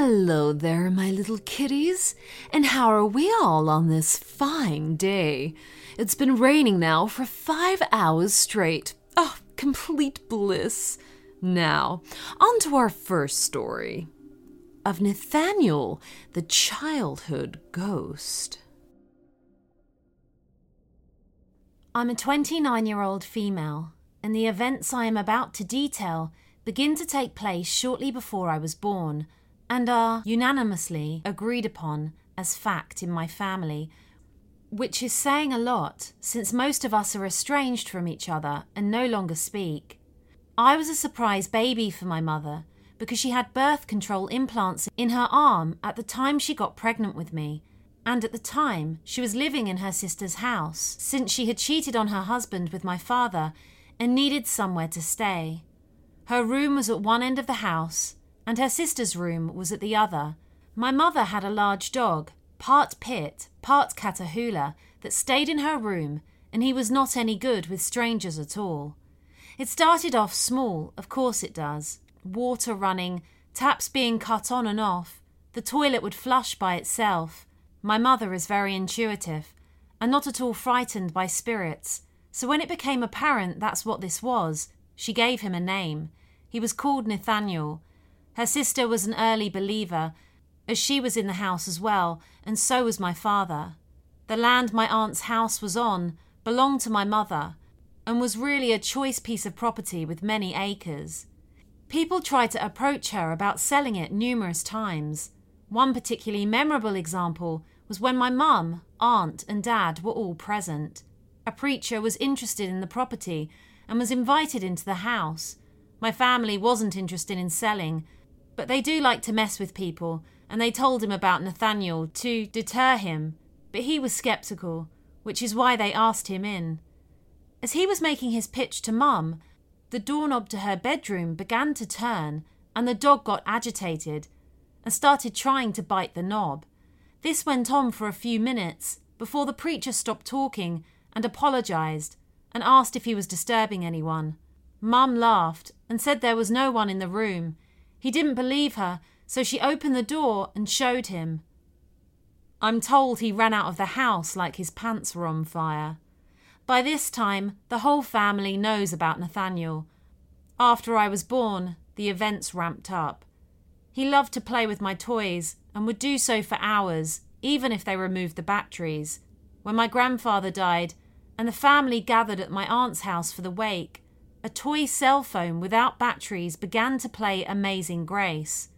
Hello there, my little kitties. And how are we all on this fine day? It's been raining now for five hours straight. Oh, complete bliss. Now, on to our first story of Nathaniel, the childhood ghost. I'm a 29 year old female, and the events I am about to detail begin to take place shortly before I was born and are unanimously agreed upon as fact in my family, which is saying a lot since most of us are estranged from each other and no longer speak. I was a surprise baby for my mother because she had birth control implants in her arm at the time she got pregnant with me, and at the time she was living in her sister's house since she had cheated on her husband with my father and needed somewhere to stay. Her room was at one end of the house and her sister's room was at the other. My mother had a large dog, part pit, part Catahoula, that stayed in her room, and he was not any good with strangers at all. It started off small, of course it does. Water running, taps being cut on and off, the toilet would flush by itself. My mother is very intuitive, and not at all frightened by spirits, so when it became apparent that's what this was, she gave him a name. He was called Nathaniel, her sister was an early believer, as she was in the house as well, and so was my father. The land my aunt's house was on belonged to my mother, and was really a choice piece of property with many acres. People tried to approach her about selling it numerous times. One particularly memorable example was when my mum, aunt, and dad were all present. A preacher was interested in the property and was invited into the house. My family wasn't interested in selling, but they do like to mess with people, and they told him about Nathaniel to deter him, but he was sceptical, which is why they asked him in. As he was making his pitch to Mum, the doorknob to her bedroom began to turn, and the dog got agitated and started trying to bite the knob. This went on for a few minutes before the preacher stopped talking and apologized and asked if he was disturbing anyone. Mum laughed and said there was no one in the room he didn't believe her, so she opened the door and showed him. I'm told he ran out of the house like his pants were on fire. By this time, the whole family knows about Nathaniel. After I was born, the events ramped up. He loved to play with my toys and would do so for hours, even if they removed the batteries. When my grandfather died, and the family gathered at my aunt's house for the wake, a toy cell phone without batteries began to play Amazing Grace,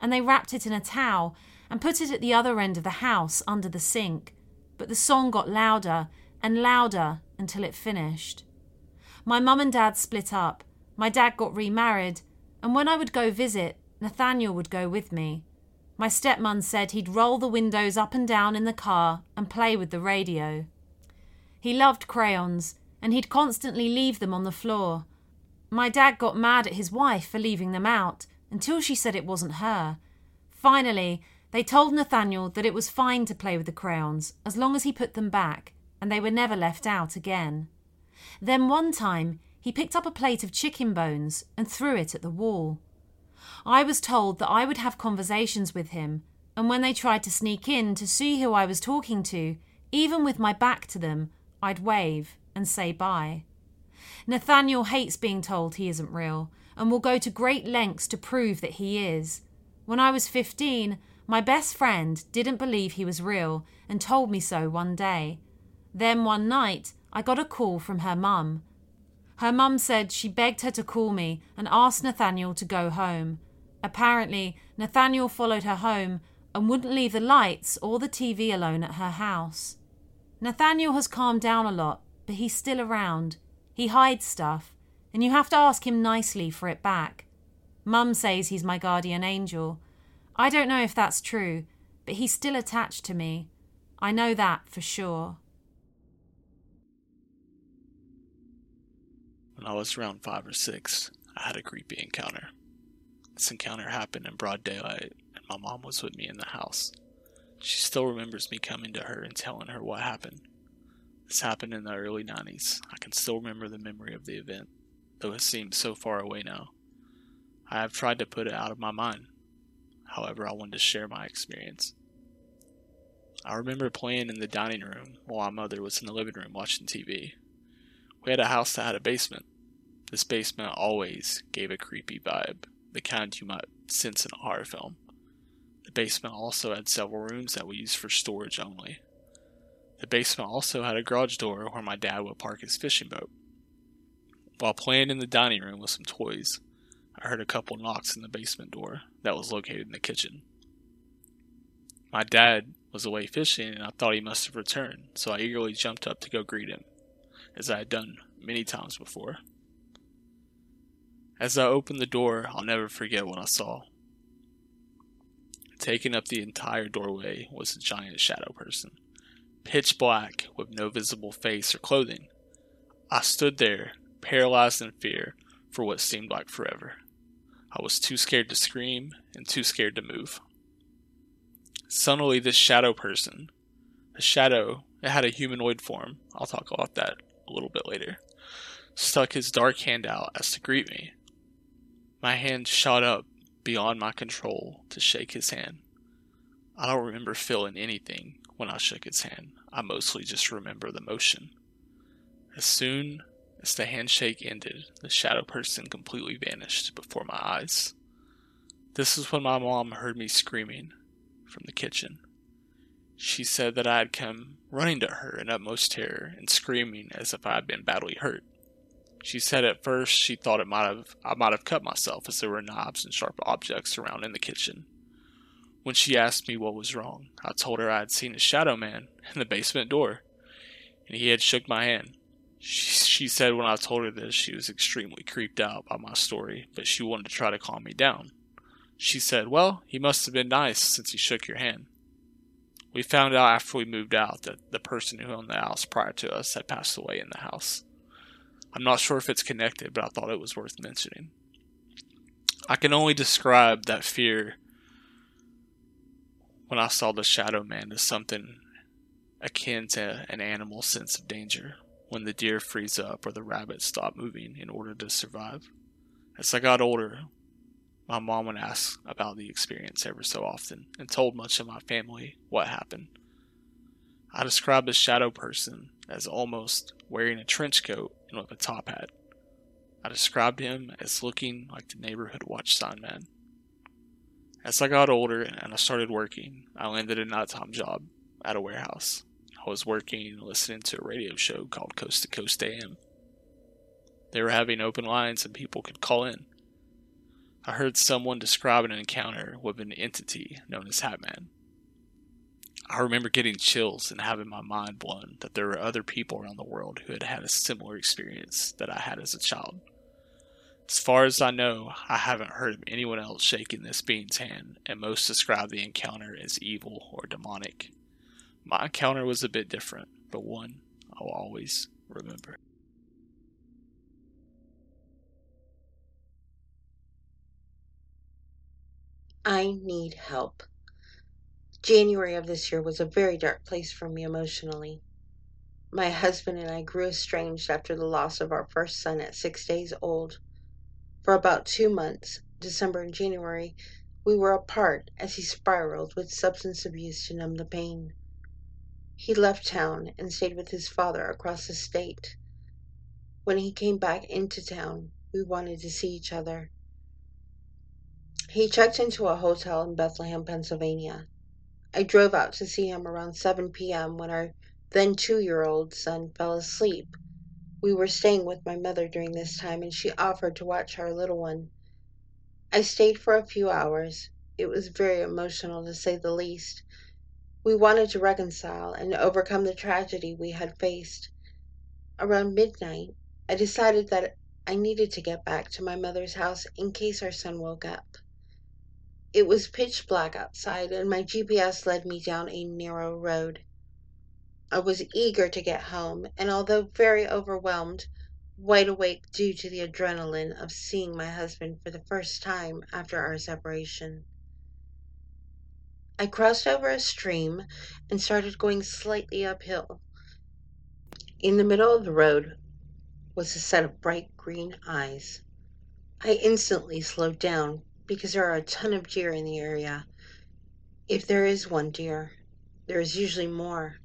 and they wrapped it in a towel and put it at the other end of the house under the sink. But the song got louder and louder until it finished. My mum and dad split up. My dad got remarried, and when I would go visit, Nathaniel would go with me. My stepmom said he'd roll the windows up and down in the car and play with the radio. He loved crayons, and he'd constantly leave them on the floor. My dad got mad at his wife for leaving them out until she said it wasn't her. Finally, they told Nathaniel that it was fine to play with the crayons as long as he put them back, and they were never left out again. Then one time, he picked up a plate of chicken bones and threw it at the wall. I was told that I would have conversations with him, and when they tried to sneak in to see who I was talking to, even with my back to them, I'd wave and say bye. Nathaniel hates being told he isn't real and will go to great lengths to prove that he is. When I was 15, my best friend didn't believe he was real and told me so one day. Then one night, I got a call from her mum. Her mum said she begged her to call me and asked Nathaniel to go home. Apparently, Nathaniel followed her home and wouldn't leave the lights or the TV alone at her house. Nathaniel has calmed down a lot, but he's still around. He hides stuff, and you have to ask him nicely for it back. Mum says he's my guardian angel. I don't know if that's true, but he's still attached to me. I know that for sure. When I was around five or six, I had a creepy encounter. This encounter happened in broad daylight, and my mom was with me in the house. She still remembers me coming to her and telling her what happened. This happened in the early 90s. I can still remember the memory of the event, though it seems so far away now. I have tried to put it out of my mind. However, I wanted to share my experience. I remember playing in the dining room while my mother was in the living room watching TV. We had a house that had a basement. This basement always gave a creepy vibe, the kind you might sense in a horror film. The basement also had several rooms that we used for storage only. The basement also had a garage door where my dad would park his fishing boat. While playing in the dining room with some toys, I heard a couple knocks in the basement door that was located in the kitchen. My dad was away fishing and I thought he must have returned, so I eagerly jumped up to go greet him, as I had done many times before. As I opened the door, I'll never forget what I saw. Taking up the entire doorway was a giant shadow person, pitch black with no visible face or clothing. I stood there, paralyzed in fear, for what seemed like forever. I was too scared to scream and too scared to move. Suddenly, this shadow person, a shadow, it had a humanoid form, I'll talk about that a little bit later, stuck his dark hand out as to greet me. My hand shot up beyond my control to shake his hand. I don't remember feeling anything when I shook his hand. I mostly just remember the motion. As soon as the handshake ended, the shadow person completely vanished before my eyes. This is when my mom heard me screaming from the kitchen. She said that I had come running to her in utmost terror and screaming as if I had been badly hurt. She said at first she thought it might have I might have cut myself as there were knives and sharp objects around in the kitchen. When she asked me what was wrong, I told her I had seen a shadow man in the basement door, and he had shook my hand. She, she said when I told her this, she was extremely creeped out by my story, but she wanted to try to calm me down. She said, Well, he must have been nice since he shook your hand. We found out after we moved out that the person who owned the house prior to us had passed away in the house. I'm not sure if it's connected, but I thought it was worth mentioning. I can only describe that fear when I saw the shadow man as something akin to an animal's sense of danger when the deer freeze up or the rabbits stop moving in order to survive. As I got older, my mom would ask about the experience ever so often and told much of my family what happened. I described the shadow person as almost wearing a trench coat and with a top hat. I described him as looking like the neighborhood watch sign man. As I got older and I started working, I landed a nighttime job at a warehouse. I was working and listening to a radio show called Coast to Coast AM. They were having open lines and people could call in. I heard someone describe an encounter with an entity known as Hatman. I remember getting chills and having my mind blown that there were other people around the world who had had a similar experience that I had as a child. As far as I know, I haven't heard of anyone else shaking this being's hand, and most describe the encounter as evil or demonic. My encounter was a bit different, but one I'll always remember. I need help. January of this year was a very dark place for me emotionally. My husband and I grew estranged after the loss of our first son at six days old. For about two months, December and January, we were apart as he spiraled with substance abuse to numb the pain. He left town and stayed with his father across the state. When he came back into town, we wanted to see each other. He checked into a hotel in Bethlehem, Pennsylvania. I drove out to see him around 7 p.m. when our then two year old son fell asleep. We were staying with my mother during this time, and she offered to watch our little one. I stayed for a few hours. It was very emotional, to say the least. We wanted to reconcile and overcome the tragedy we had faced. Around midnight, I decided that I needed to get back to my mother's house in case our son woke up. It was pitch black outside, and my GPS led me down a narrow road. I was eager to get home, and although very overwhelmed, wide awake due to the adrenaline of seeing my husband for the first time after our separation. I crossed over a stream and started going slightly uphill. In the middle of the road was a set of bright green eyes. I instantly slowed down because there are a ton of deer in the area. If there is one deer, there is usually more.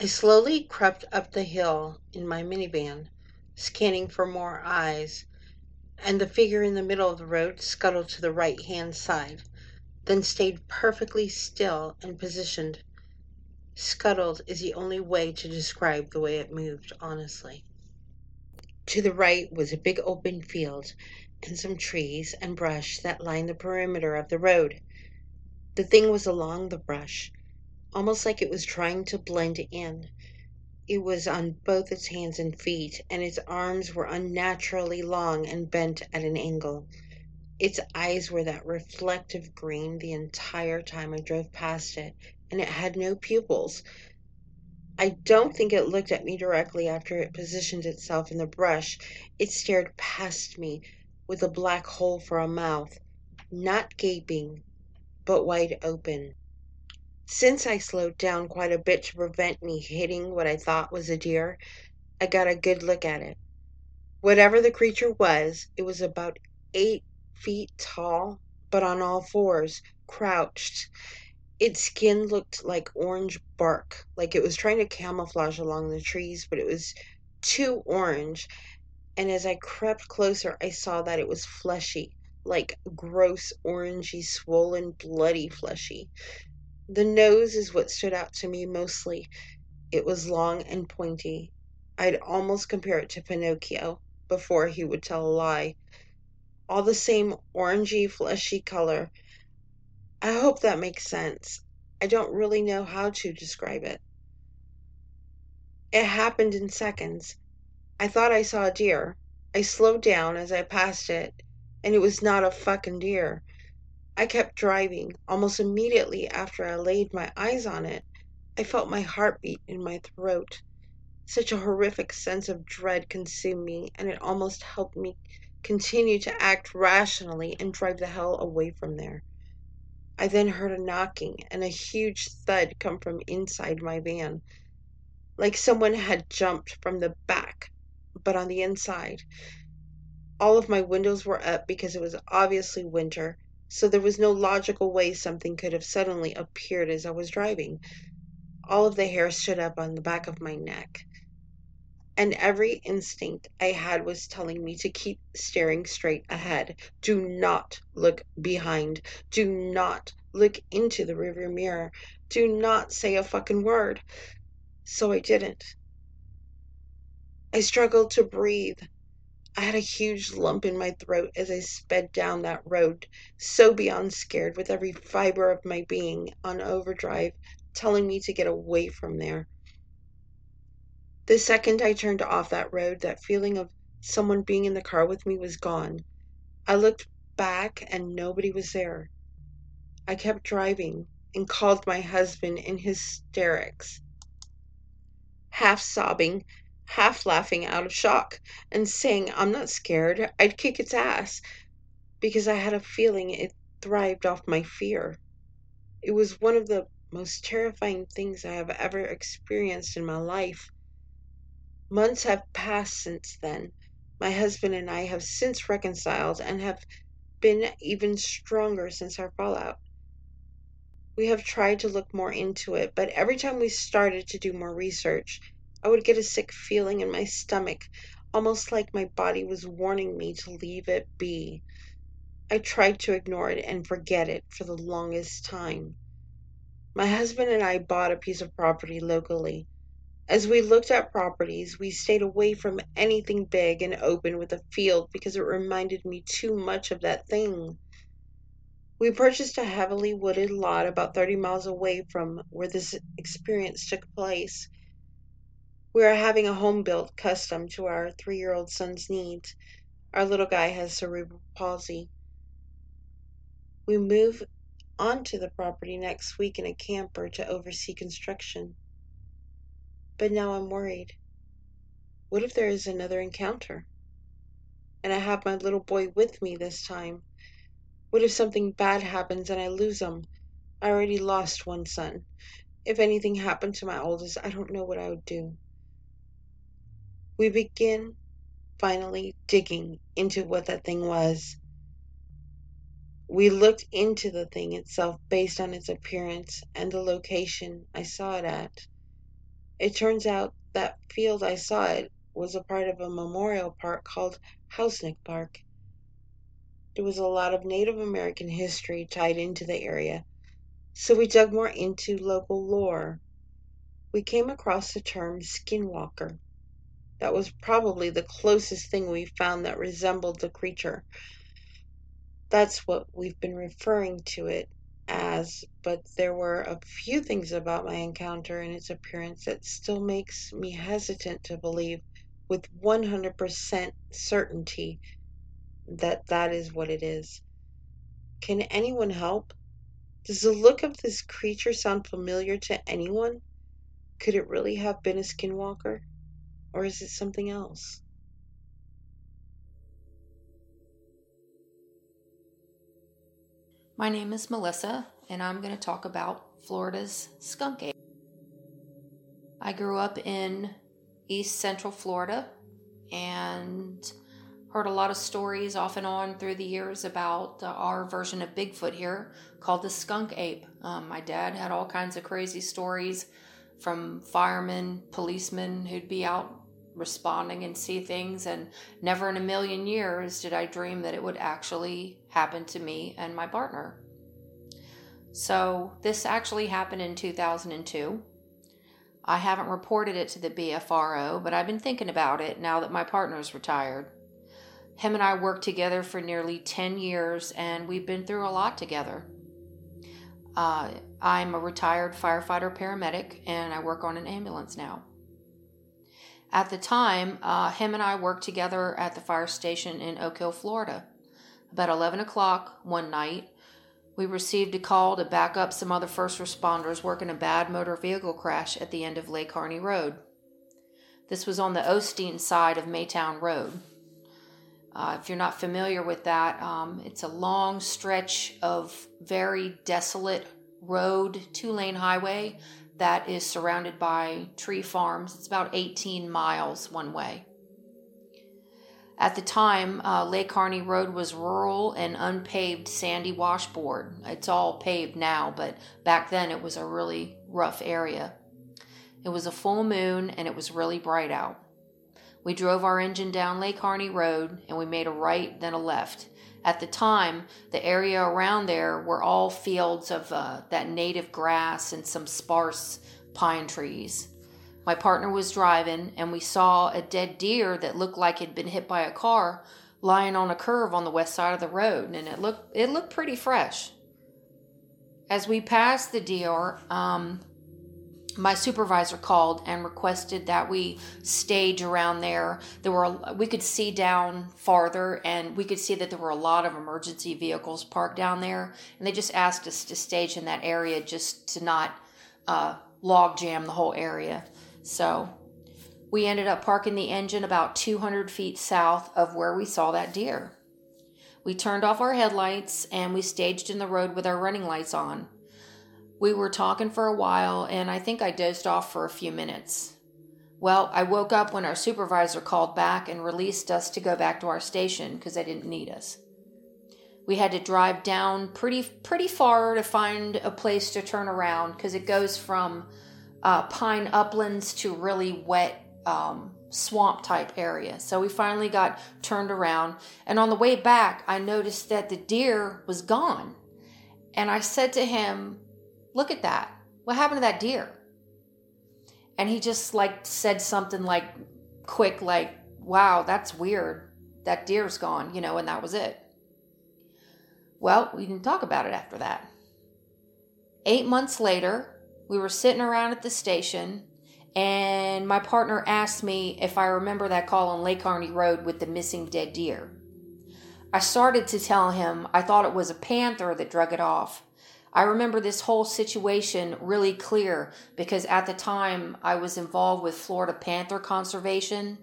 I slowly crept up the hill in my minivan, scanning for more eyes, and the figure in the middle of the road scuttled to the right hand side, then stayed perfectly still and positioned. Scuttled is the only way to describe the way it moved, honestly. To the right was a big open field and some trees and brush that lined the perimeter of the road. The thing was along the brush, almost like it was trying to blend in. It was on both its hands and feet, and its arms were unnaturally long and bent at an angle. Its eyes were that reflective green the entire time I drove past it, and it had no pupils. I don't think it looked at me directly after it positioned itself in the brush. It stared past me with a black hole for a mouth, not gaping, but wide open. Since I slowed down quite a bit to prevent me hitting what I thought was a deer, I got a good look at it. Whatever the creature was, it was about eight feet tall, but on all fours, crouched. Its skin looked like orange bark, like it was trying to camouflage along the trees, but it was too orange. And as I crept closer, I saw that it was fleshy, like gross, orangey, swollen, bloody fleshy. The nose is what stood out to me mostly. It was long and pointy. I'd almost compare it to Pinocchio before he would tell a lie. All the same orangey, fleshy color. I hope that makes sense. I don't really know how to describe it. It happened in seconds. I thought I saw a deer. I slowed down as I passed it, and it was not a fucking deer. I kept driving. Almost immediately after I laid my eyes on it, I felt my heartbeat in my throat. Such a horrific sense of dread consumed me, and it almost helped me continue to act rationally and drive the hell away from there. I then heard a knocking and a huge thud come from inside my van, like someone had jumped from the back, but on the inside. All of my windows were up because it was obviously winter, so there was no logical way something could have suddenly appeared as I was driving. All of the hair stood up on the back of my neck. And every instinct I had was telling me to keep staring straight ahead. Do not look behind. Do not look into the rearview mirror. Do not say a fucking word. So I didn't. I struggled to breathe. I had a huge lump in my throat as I sped down that road, so beyond scared, with every fiber of my being on overdrive, telling me to get away from there. The second I turned off that road, that feeling of someone being in the car with me was gone. I looked back and nobody was there. I kept driving and called my husband in hysterics, half sobbing, half laughing out of shock, and saying, I'm not scared, I'd kick its ass, because I had a feeling it thrived off my fear. It was one of the most terrifying things I have ever experienced in my life. Months have passed since then. My husband and I have since reconciled and have been even stronger since our fallout. We have tried to look more into it, but every time we started to do more research, I would get a sick feeling in my stomach, almost like my body was warning me to leave it be. I tried to ignore it and forget it for the longest time. My husband and I bought a piece of property locally. As we looked at properties, we stayed away from anything big and open with a field because it reminded me too much of that thing. We purchased a heavily wooded lot about 30 miles away from where this experience took place. We are having a home built custom to our three year old son's needs. Our little guy has cerebral palsy. We move onto the property next week in a camper to oversee construction. But now I'm worried. What if there is another encounter? And I have my little boy with me this time. What if something bad happens and I lose him? I already lost one son. If anything happened to my oldest, I don't know what I would do. We begin finally digging into what that thing was. We looked into the thing itself based on its appearance and the location I saw it at. It turns out that field I saw it was a part of a memorial park called Housenick Park. There was a lot of Native American history tied into the area, so we dug more into local lore. We came across the term skinwalker. That was probably the closest thing we found that resembled the creature. That's what we've been referring to it as, but there were a few things about my encounter and its appearance that still makes me hesitant to believe with 100% certainty that that is what it is. Can anyone help? Does the look of this creature sound familiar to anyone? Could it really have been a skinwalker? Or is it something else? My name is Melissa, and I'm going to talk about Florida's skunk ape. I grew up in East Central Florida and heard a lot of stories off and on through the years about our version of Bigfoot here called the skunk ape. Um, my dad had all kinds of crazy stories from firemen, policemen who'd be out responding and see things, and never in a million years did I dream that it would actually happen to me and my partner. So, this actually happened in 2002. I haven't reported it to the BFRO, but I've been thinking about it now that my partner's retired. Him and I worked together for nearly 10 years, and we've been through a lot together. Uh, I'm a retired firefighter paramedic, and I work on an ambulance now. At the time, uh, him and I worked together at the fire station in Oak Hill, Florida. About 11 o'clock one night, we received a call to back up some other first responders working a bad motor vehicle crash at the end of Lake Harney Road. This was on the Osteen side of Maytown Road. Uh, if you're not familiar with that, um, it's a long stretch of very desolate road, two lane highway that is surrounded by tree farms. It's about 18 miles one way. At the time, uh, Lake Harney Road was rural and unpaved sandy washboard. It's all paved now, but back then it was a really rough area. It was a full moon and it was really bright out. We drove our engine down Lake Harney Road and we made a right, then a left. At the time, the area around there were all fields of uh, that native grass and some sparse pine trees. My partner was driving, and we saw a dead deer that looked like it'd been hit by a car lying on a curve on the west side of the road, and it looked it looked pretty fresh. As we passed the deer, um, my supervisor called and requested that we stage around there. There were we could see down farther, and we could see that there were a lot of emergency vehicles parked down there, and they just asked us to stage in that area just to not uh, log jam the whole area. So we ended up parking the engine about 200 feet south of where we saw that deer. We turned off our headlights and we staged in the road with our running lights on. We were talking for a while and I think I dozed off for a few minutes. Well, I woke up when our supervisor called back and released us to go back to our station because they didn't need us. We had to drive down pretty pretty far to find a place to turn around because it goes from uh, pine uplands to really wet um, swamp type area. So we finally got turned around. And on the way back, I noticed that the deer was gone. And I said to him, Look at that. What happened to that deer? And he just like said something like quick, like, Wow, that's weird. That deer's gone, you know, and that was it. Well, we didn't talk about it after that. Eight months later, we were sitting around at the station, and my partner asked me if I remember that call on Lake Harney Road with the missing dead deer. I started to tell him I thought it was a panther that drug it off. I remember this whole situation really clear because at the time I was involved with Florida panther conservation.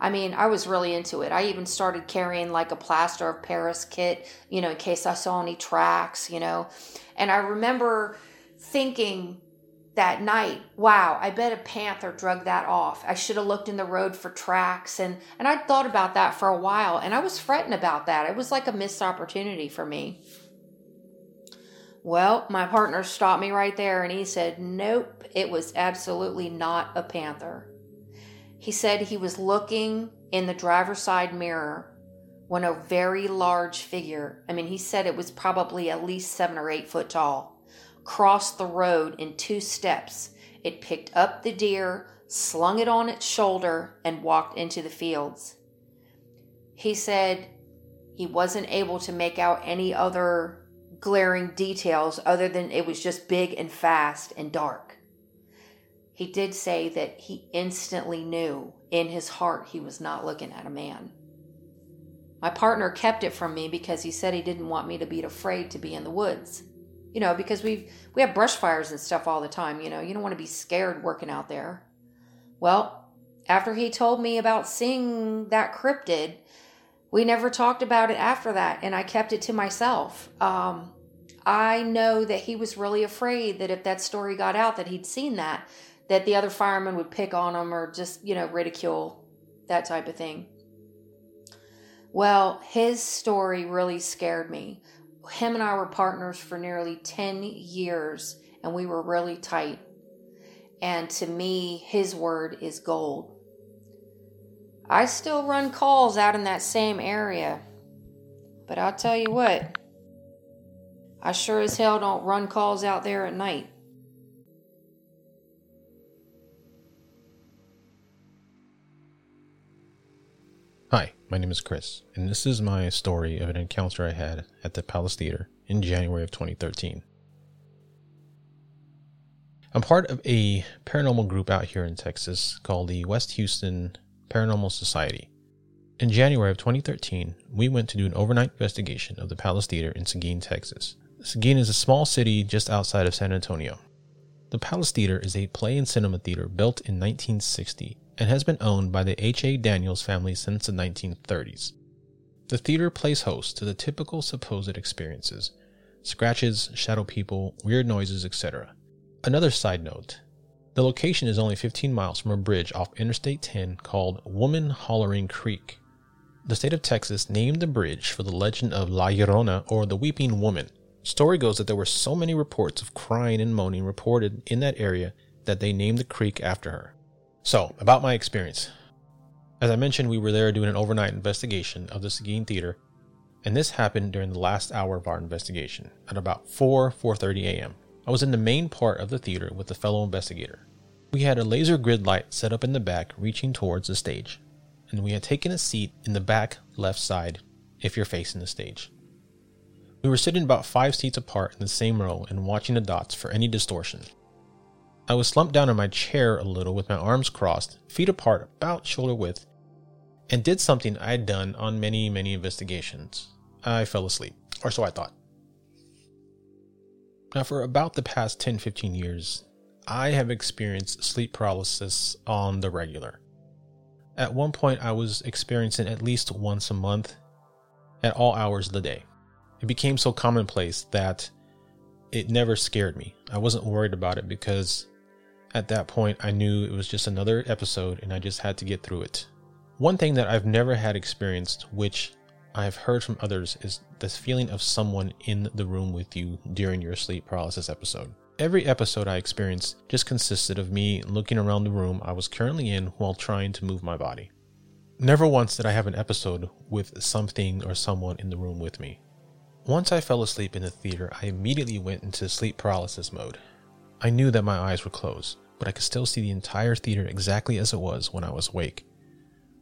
I mean, I was really into it. I even started carrying like a plaster of Paris kit, you know, in case I saw any tracks, you know. And I remember thinking that night, wow, I bet a panther drug that off. I should have looked in the road for tracks and and I thought about that for a while and I was fretting about that. It was like a missed opportunity for me. Well, my partner stopped me right there and he said, Nope, it was absolutely not a panther. He said he was looking in the driver's side mirror when a very large figure, I mean, he said it was probably at least seven or eight foot tall, crossed the road in two steps. It picked up the deer, slung it on its shoulder, and walked into the fields. He said he wasn't able to make out any other glaring details other than it was just big and fast and dark. He did say that he instantly knew in his heart he was not looking at a man. My partner kept it from me because he said he didn't want me to be afraid to be in the woods. You know, because we we have brush fires and stuff all the time, you know. You don't want to be scared working out there. Well, after he told me about seeing that cryptid, we never talked about it after that, and I kept it to myself. Um, I know that he was really afraid that if that story got out that he'd seen that, that the other firemen would pick on him or just, you know, ridicule that type of thing. Well, his story really scared me. Him and I were partners for nearly 10 years, and we were really tight. And to me, his word is gold. I still run calls out in that same area. But I'll tell you what, I sure as hell don't run calls out there at night. Hi, my name is Chris, and this is my story of an encounter I had at the Palace Theater in January of 2013. I'm part of a paranormal group out here in Texas called the West Houston Paranormal Society. In January of 2013, we went to do an overnight investigation of the Palace Theater in Seguin, Texas. Seguin is a small city just outside of San Antonio. The Palace Theater is a play and cinema theater built in 1960 and has been owned by the H.A. Daniels family since the 1930s. The theater plays host to the typical supposed experiences scratches, shadow people, weird noises, etc. Another side note the location is only 15 miles from a bridge off Interstate 10 called Woman Hollering Creek. The state of Texas named the bridge for the legend of La Llorona or the Weeping Woman. Story goes that there were so many reports of crying and moaning reported in that area that they named the creek after her. So, about my experience. As I mentioned, we were there doing an overnight investigation of the Seguin Theater, and this happened during the last hour of our investigation at about 4 4:30 a.m. I was in the main part of the theater with a fellow investigator. We had a laser grid light set up in the back reaching towards the stage, and we had taken a seat in the back left side if you're facing the stage. We were sitting about five seats apart in the same row and watching the dots for any distortion. I was slumped down in my chair a little with my arms crossed, feet apart about shoulder width, and did something I had done on many, many investigations. I fell asleep, or so I thought. Now, for about the past 10 15 years, I have experienced sleep paralysis on the regular. At one point, I was experiencing at least once a month at all hours of the day. It became so commonplace that it never scared me. I wasn't worried about it because at that point I knew it was just another episode and I just had to get through it. One thing that I've never had experienced, which I've heard from others is this feeling of someone in the room with you during your sleep paralysis episode. Every episode I experienced just consisted of me looking around the room I was currently in while trying to move my body. Never once did I have an episode with something or someone in the room with me. Once I fell asleep in the theater, I immediately went into sleep paralysis mode. I knew that my eyes were closed, but I could still see the entire theater exactly as it was when I was awake,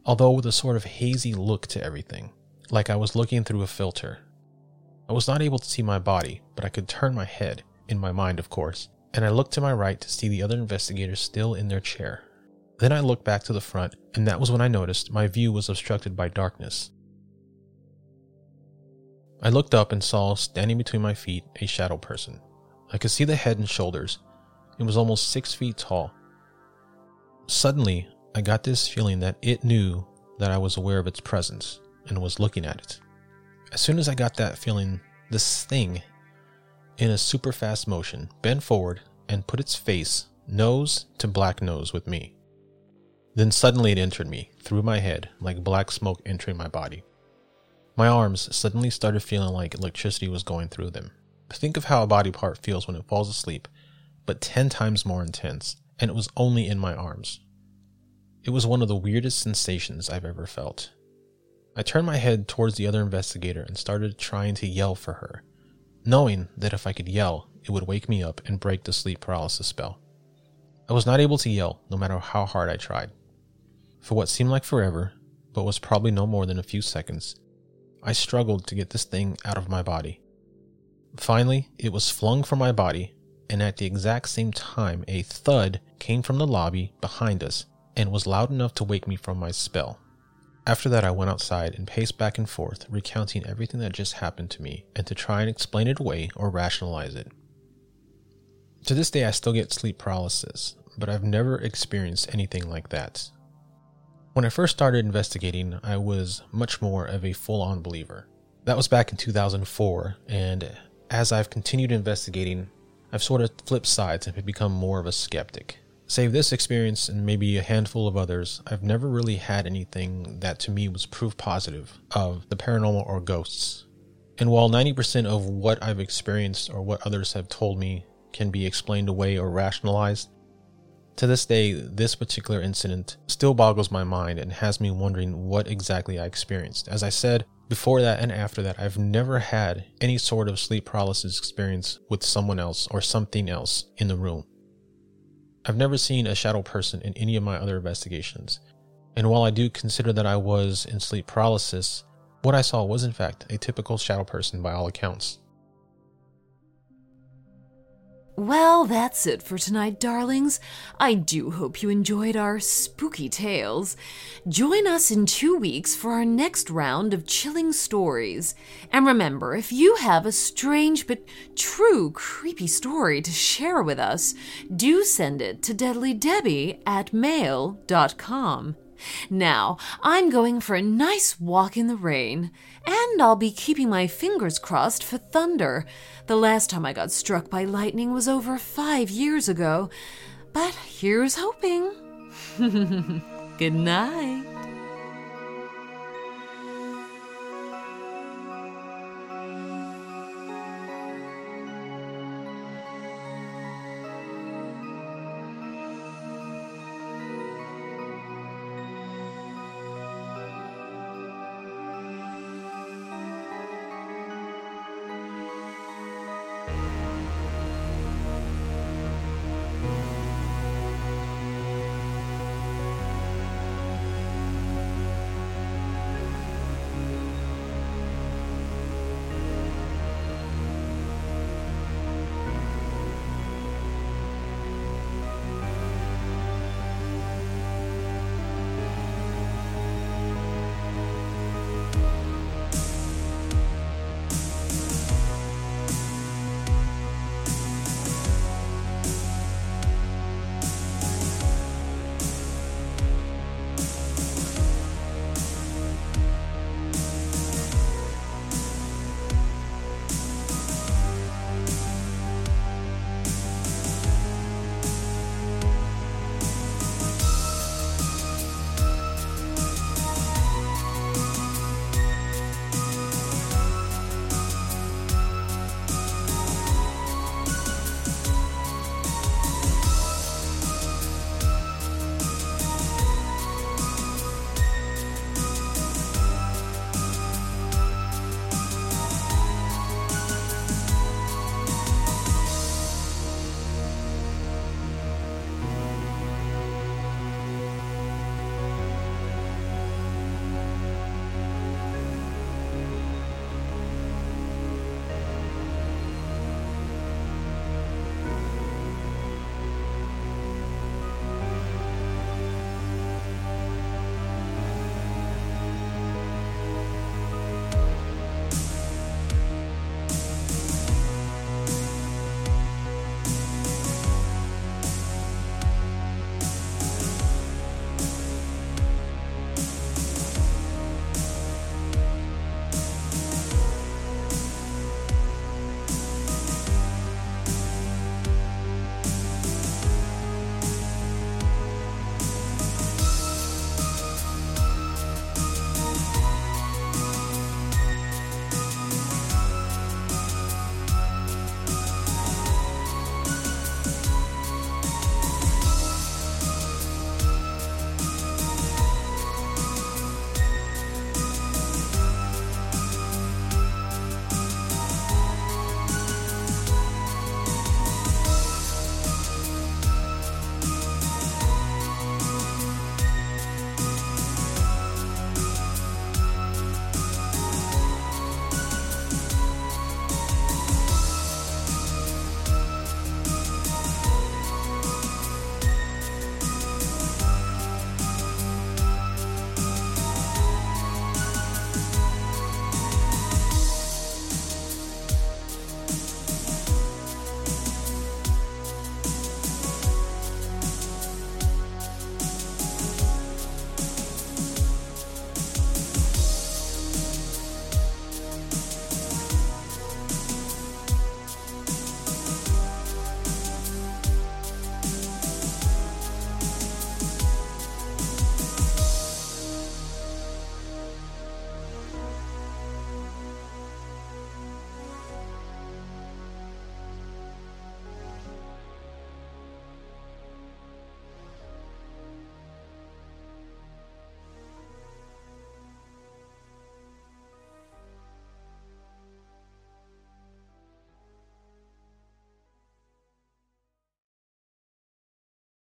although with a sort of hazy look to everything like I was looking through a filter. I was not able to see my body, but I could turn my head, in my mind, of course, and I looked to my right to see the other investigators still in their chair. Then I looked back to the front, and that was when I noticed my view was obstructed by darkness. I looked up and saw, standing between my feet, a shadow person. I could see the head and shoulders. It was almost six feet tall. Suddenly, I got this feeling that it knew that I was aware of its presence and was looking at it. As soon as I got that feeling, this thing, in a super fast motion, bent forward and put its face, nose to black nose, with me. Then suddenly it entered me, through my head, like black smoke entering my body. My arms suddenly started feeling like electricity was going through them. Think of how a body part feels when it falls asleep, but 10 times more intense, and it was only in my arms. It was one of the weirdest sensations I've ever felt. I turned my head towards the other investigator and started trying to yell for her, knowing that if I could yell, it would wake me up and break the sleep paralysis spell. I was not able to yell, no matter how hard I tried. For what seemed like forever, but was probably no more than a few seconds, I struggled to get this thing out of my body. Finally, it was flung from my body, and at the exact same time, a thud came from the lobby behind us and was loud enough to wake me from my spell. After that, I went outside and paced back and forth, recounting everything that just happened to me and to try and explain it away or rationalize it. To this day, I still get sleep paralysis, but I've never experienced anything like that. When I first started investigating, I was much more of a full on believer. That was back in 2004, and as I've continued investigating, I've sort of flipped sides and become more of a skeptic. Save this experience and maybe a handful of others, I've never really had anything that to me was proof positive of the paranormal or ghosts. And while 90% of what I've experienced or what others have told me can be explained away or rationalized, to this day, this particular incident still boggles my mind and has me wondering what exactly I experienced. As I said, before that and after that, I've never had any sort of sleep paralysis experience with someone else or something else in the room. I've never seen a shadow person in any of my other investigations. And while I do consider that I was in sleep paralysis, what I saw was in fact a typical shadow person by all accounts. Well, that's it for tonight, darlings. I do hope you enjoyed our spooky tales. Join us in two weeks for our next round of chilling stories. And remember, if you have a strange but true creepy story to share with us, do send it to deadlydebbie at mail.com. Now, I'm going for a nice walk in the rain, and I'll be keeping my fingers crossed for thunder. The last time I got struck by lightning was over five years ago, but here's hoping. Good night.